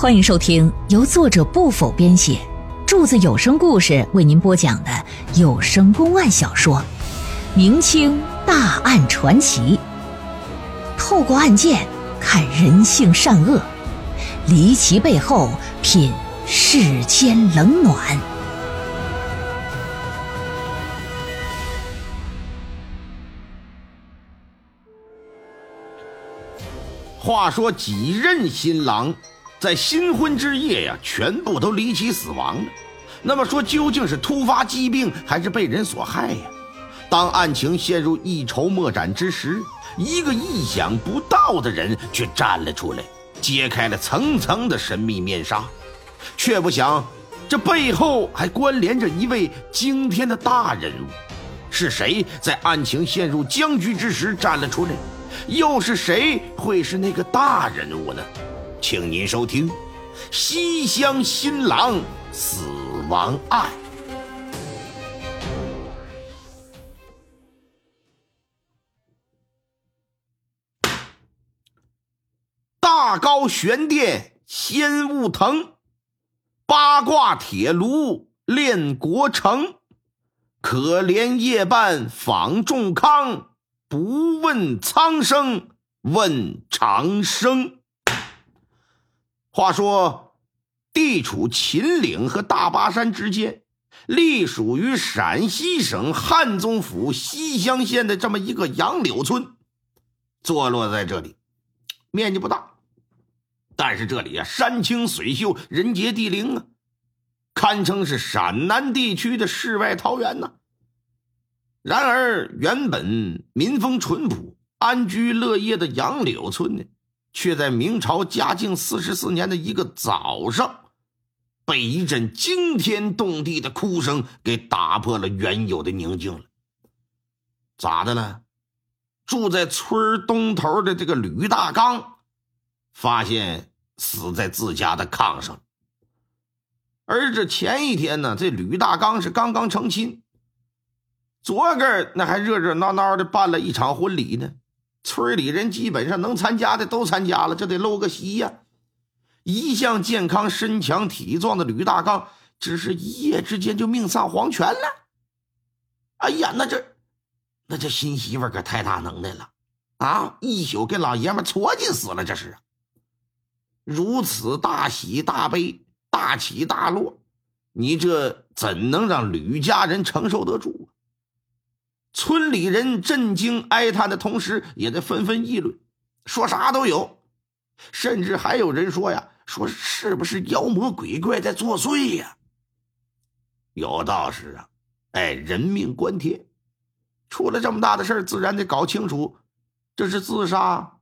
欢迎收听由作者不否编写，柱子有声故事为您播讲的有声公案小说《明清大案传奇》，透过案件看人性善恶，离奇背后品世间冷暖。话说几任新郎在新婚之夜呀，全部都离奇死亡了。那么说，究竟是突发疾病还是被人所害呀？当案情陷入一筹莫展之时，一个意想不到的人却站了出来，揭开了层层的神秘面纱。却不想，这背后还关联着一位惊天的大人物。是谁在案情陷入僵局之时站了出来？又是谁会是那个大人物呢？请您收听《西乡新郎死亡案》。大高悬殿仙雾腾，八卦铁炉炼国成。可怜夜半访众康，不问苍生问长生。话说，地处秦岭和大巴山之间，隶属于陕西省汉中府西乡县的这么一个杨柳村，坐落在这里，面积不大，但是这里啊，山清水秀，人杰地灵啊。堪称是陕南地区的世外桃源呢。然而，原本民风淳朴、安居乐业的杨柳村呢，却在明朝嘉靖四十四年的一个早上，被一阵惊天动地的哭声给打破了原有的宁静了。咋的了？住在村东头的这个吕大刚，发现死在自家的炕上。而这前一天呢，这吕大刚是刚刚成亲，昨个那还热热闹闹的办了一场婚礼呢。村里人基本上能参加的都参加了，这得露个席呀。一向健康身强体壮的吕大刚，只是一夜之间就命丧黄泉了。哎呀，那这那这新媳妇可太大能耐了啊！一宿跟老爷们搓进死了，这是如此大喜大悲。大起大落，你这怎能让吕家人承受得住？村里人震惊哀叹的同时，也在纷纷议论，说啥都有，甚至还有人说呀，说是不是妖魔鬼怪在作祟呀？有道是啊，哎，人命关天，出了这么大的事自然得搞清楚，这是自杀、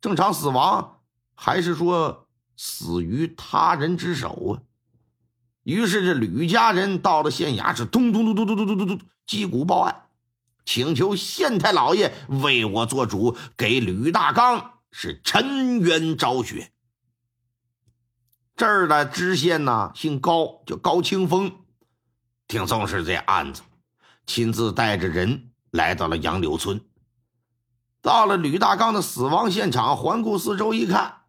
正常死亡，还是说？死于他人之手啊！于是这吕家人到了县衙，是咚咚咚咚咚咚咚咚击鼓报案，请求县太老爷为我做主，给吕大刚是沉冤昭雪。这儿的知县呢，姓高，叫高清风，挺重视这案子，亲自带着人来到了杨柳村。到了吕大刚的死亡现场，环顾四周一看。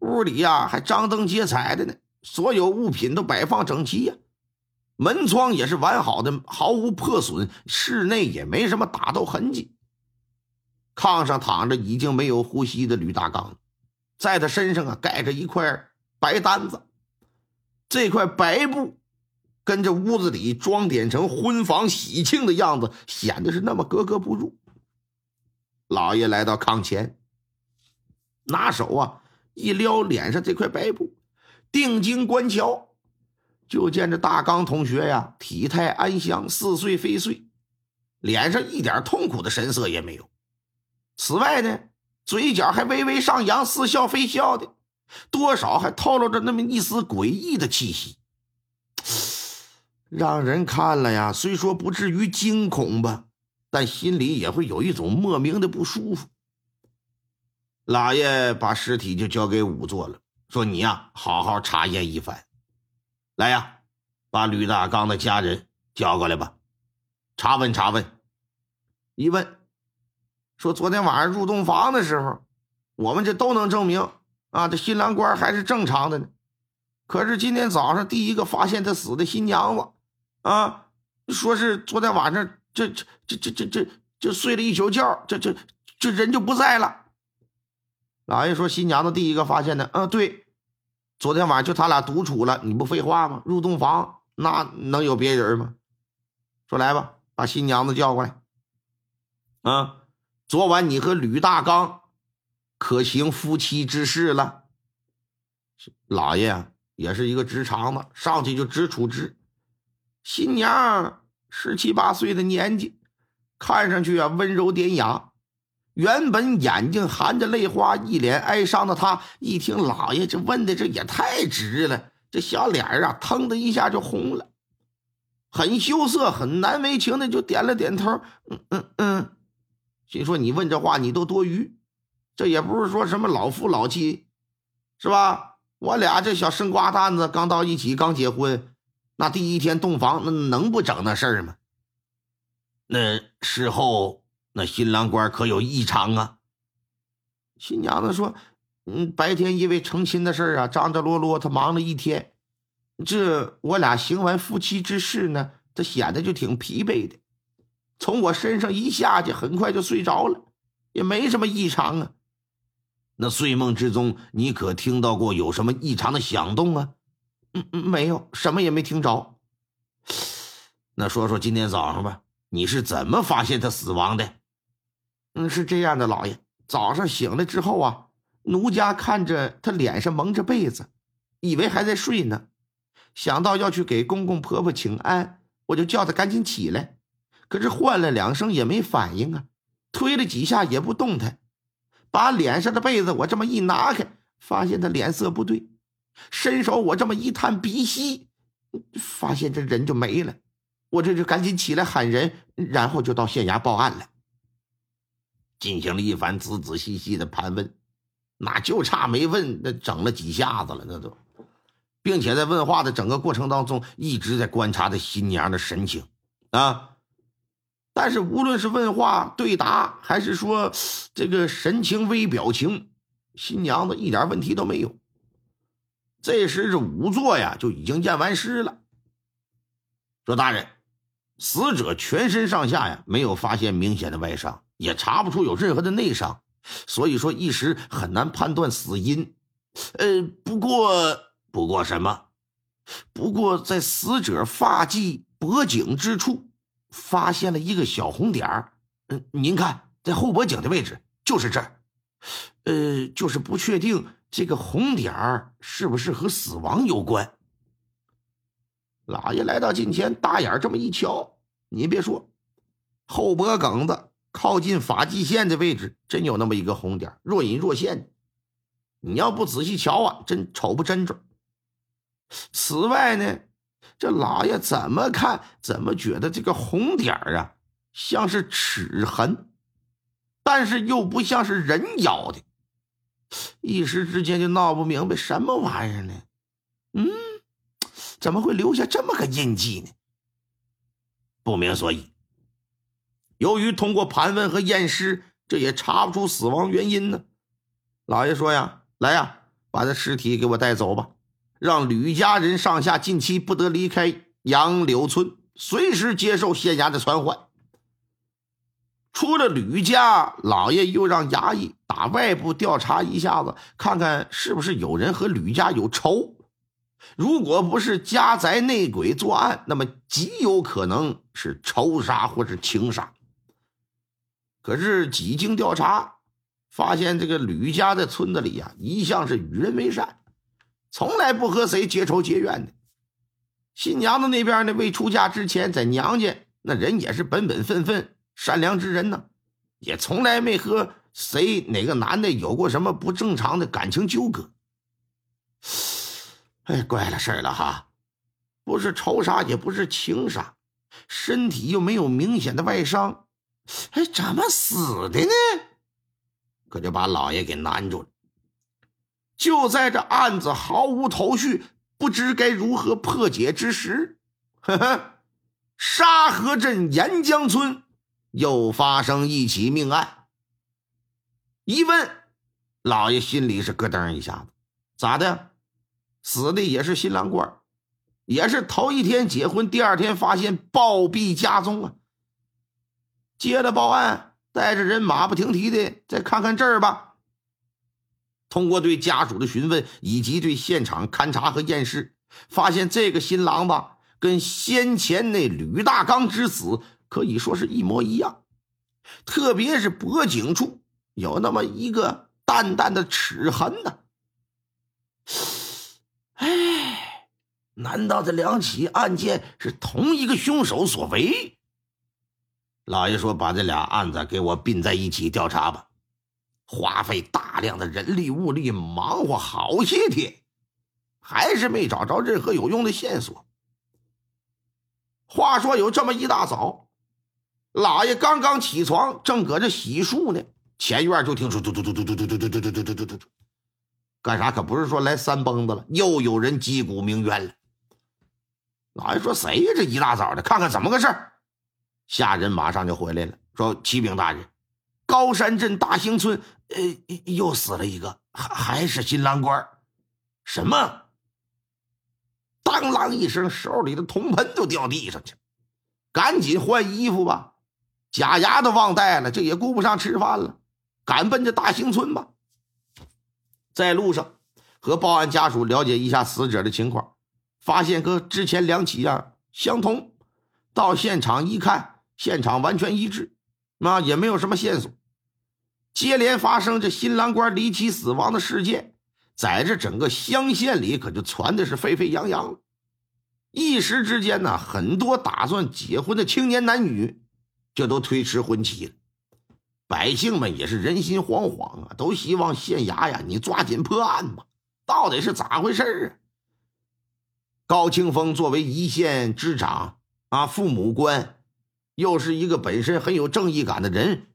屋里呀还张灯结彩的呢，所有物品都摆放整齐呀，门窗也是完好的，毫无破损，室内也没什么打斗痕迹。炕上躺着已经没有呼吸的吕大刚，在他身上啊盖着一块白单子，这块白布跟这屋子里装点成婚房喜庆的样子显得是那么格格不入。老爷来到炕前，拿手啊。一撩脸上这块白布，定睛观瞧，就见这大刚同学呀，体态安详，似睡非睡，脸上一点痛苦的神色也没有。此外呢，嘴角还微微上扬，似笑非笑的，多少还透露着那么一丝诡异的气息，让人看了呀，虽说不至于惊恐吧，但心里也会有一种莫名的不舒服。老爷把尸体就交给仵作了，说：“你呀，好好查验一番。来呀，把吕大刚的家人叫过来吧，查问查问。一问，说昨天晚上入洞房的时候，我们这都能证明，啊，这新郎官还是正常的呢。可是今天早上第一个发现他死的新娘子，啊，说是昨天晚上这这这这这这这睡了一宿觉，这这这人就不在了。老爷说新娘子第一个发现的，啊，对，昨天晚上就他俩独处了，你不废话吗？入洞房那能有别人吗？说来吧，把新娘子叫过来。啊，昨晚你和吕大刚可行夫妻之事了？老爷也是一个直肠子，上去就直处直。新娘十七八岁的年纪，看上去啊温柔典雅。原本眼睛含着泪花、一脸哀伤的他，一听老爷这问的，这也太直了，这小脸啊腾的一下就红了，很羞涩、很难为情的就点了点头，嗯嗯嗯。心说：“你问这话，你都多余。这也不是说什么老夫老妻，是吧？我俩这小生瓜蛋子刚到一起，刚结婚，那第一天洞房，那能不整那事儿吗？那事后，那新郎官可有异常啊？”新娘子说：“嗯，白天因为成亲的事儿啊，张张罗罗，他忙了一天。这我俩行完夫妻之事呢，他显得就挺疲惫的。”从我身上一下去，很快就睡着了，也没什么异常啊。那睡梦之中，你可听到过有什么异常的响动啊？嗯嗯，没有什么也没听着。那说说今天早上吧，你是怎么发现他死亡的？嗯，是这样的，老爷，早上醒来之后啊，奴家看着他脸上蒙着被子，以为还在睡呢，想到要去给公公婆婆请安，我就叫他赶紧起来。可是唤了两声也没反应啊，推了几下也不动弹，把脸上的被子我这么一拿开，发现他脸色不对，伸手我这么一探鼻息，发现这人就没了，我这就赶紧起来喊人，然后就到县衙报案了，进行了一番仔仔细细的盘问，那就差没问，那整了几下子了，那都，并且在问话的整个过程当中，一直在观察着新娘的神情啊。但是无论是问话对答，还是说这个神情微表情，新娘子一点问题都没有。这时这仵作呀就已经验完尸了，说大人，死者全身上下呀没有发现明显的外伤，也查不出有任何的内伤，所以说一时很难判断死因。呃，不过不过什么？不过在死者发髻脖颈之处。发现了一个小红点儿，嗯，您看，在后脖颈的位置，就是这儿，呃，就是不确定这个红点儿是不是和死亡有关。老爷来到近前，大眼这么一瞧，你别说，后脖梗子靠近发际线的位置，真有那么一个红点，若隐若现。你要不仔细瞧啊，真瞅不真准。此外呢？这老爷怎么看怎么觉得这个红点啊，像是齿痕，但是又不像是人咬的，一时之间就闹不明白什么玩意儿呢？嗯，怎么会留下这么个印记呢？不明所以。由于通过盘问和验尸，这也查不出死亡原因呢。老爷说呀：“来呀，把这尸体给我带走吧。”让吕家人上下近期不得离开杨柳村，随时接受县衙的传唤。出了吕家，老爷又让衙役打外部调查一下子，看看是不是有人和吕家有仇。如果不是家宅内鬼作案，那么极有可能是仇杀或是情杀。可是几经调查，发现这个吕家在村子里呀，一向是与人为善。从来不和谁结仇结怨的。新娘子那边呢，未出嫁之前，在娘家那人也是本本分分、善良之人呢，也从来没和谁哪个男的有过什么不正常的感情纠葛。哎，怪了事儿了哈，不是仇杀，也不是情杀，身体又没有明显的外伤，哎，怎么死的呢？可就把老爷给难住了。就在这案子毫无头绪、不知该如何破解之时，呵呵，沙河镇沿江村又发生一起命案。一问，老爷心里是咯噔一下子，咋的？死的也是新郎官，也是头一天结婚，第二天发现暴毙家中啊！接了报案，带着人马不停蹄的再看看这儿吧。通过对家属的询问以及对现场勘查和验尸，发现这个新郎吧，跟先前那吕大刚之死可以说是一模一样，特别是脖颈处有那么一个。淡淡的齿痕呢？哎，难道这两起案件是同一个凶手所为？老爷说：“把这俩案子给我并在一起调查吧，花费大量的人力物力，忙活好些天，还是没找着任何有用的线索。”话说有这么一大早，老爷刚刚起床，正搁这洗漱呢。前院就听说嘟嘟嘟嘟嘟嘟嘟嘟嘟嘟嘟嘟嘟嘟，干啥？可不是说来三蹦子了，又有人击鼓鸣冤了。老爷说：“谁呀？这一大早的，看看怎么个事儿。”下人马上就回来了，说：“启禀大人，高山镇大兴村，呃，又死了一个，还还是新郎官。什么？当啷一声，手里的铜盆都掉地上去了，赶紧换衣服吧，假牙都忘带了，这也顾不上吃饭了。”赶奔着大兴村吧，在路上和报案家属了解一下死者的情况，发现和之前两起样相同。到现场一看，现场完全一致，那也没有什么线索。接连发生这新郎官离奇死亡的事件，在这整个乡县里可就传的是沸沸扬扬了。一时之间呢，很多打算结婚的青年男女就都推迟婚期了。百姓们也是人心惶惶啊，都希望县衙呀，你抓紧破案吧，到底是咋回事啊？高清风作为一县之长啊，父母官，又是一个本身很有正义感的人，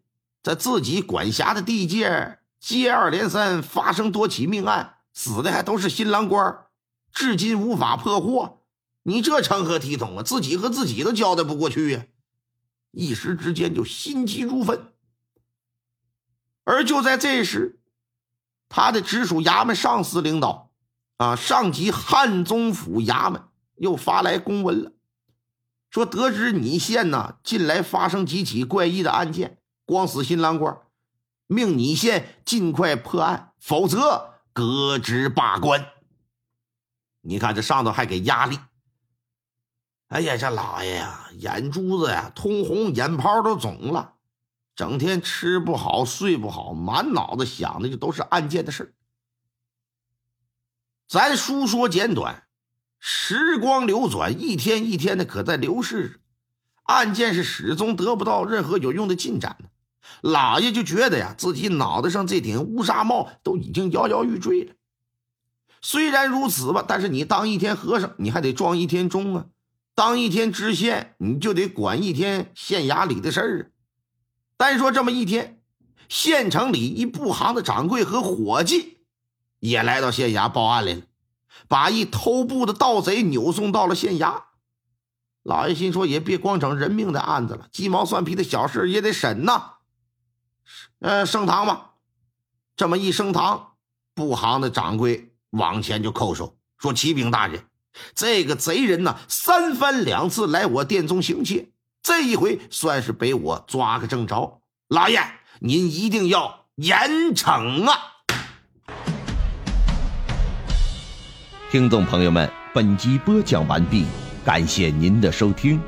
在自己管辖的地界接二连三发生多起命案，死的还都是新郎官，至今无法破获，你这成何体统啊？自己和自己都交代不过去呀，一时之间就心急如焚。而就在这时，他的直属衙门上司领导，啊，上级汉中府衙门又发来公文了，说得知你县呢近来发生几起怪异的案件，光死新郎官，命你县尽快破案，否则革职罢官。你看这上头还给压力。哎呀，这老爷呀，眼珠子呀通红，眼泡都肿了。整天吃不好睡不好，满脑子想的就都是案件的事咱书说简短，时光流转，一天一天的可在流逝着，案件是始终得不到任何有用的进展呢。老爷就觉得呀，自己脑袋上这顶乌纱帽都已经摇摇欲坠了。虽然如此吧，但是你当一天和尚，你还得撞一天钟啊；当一天知县，你就得管一天县衙里的事儿啊。单说这么一天，县城里一布行的掌柜和伙计也来到县衙报案来了，把一偷布的盗贼扭送到了县衙。老爷心说，也别光整人命的案子了，鸡毛蒜皮的小事也得审呐。呃，升堂吧。这么一升堂，布行的掌柜往前就叩首说：“启禀大人，这个贼人呢，三番两次来我店中行窃。”这一回算是被我抓个正着，老爷，您一定要严惩啊！听众朋友们，本集播讲完毕，感谢您的收听。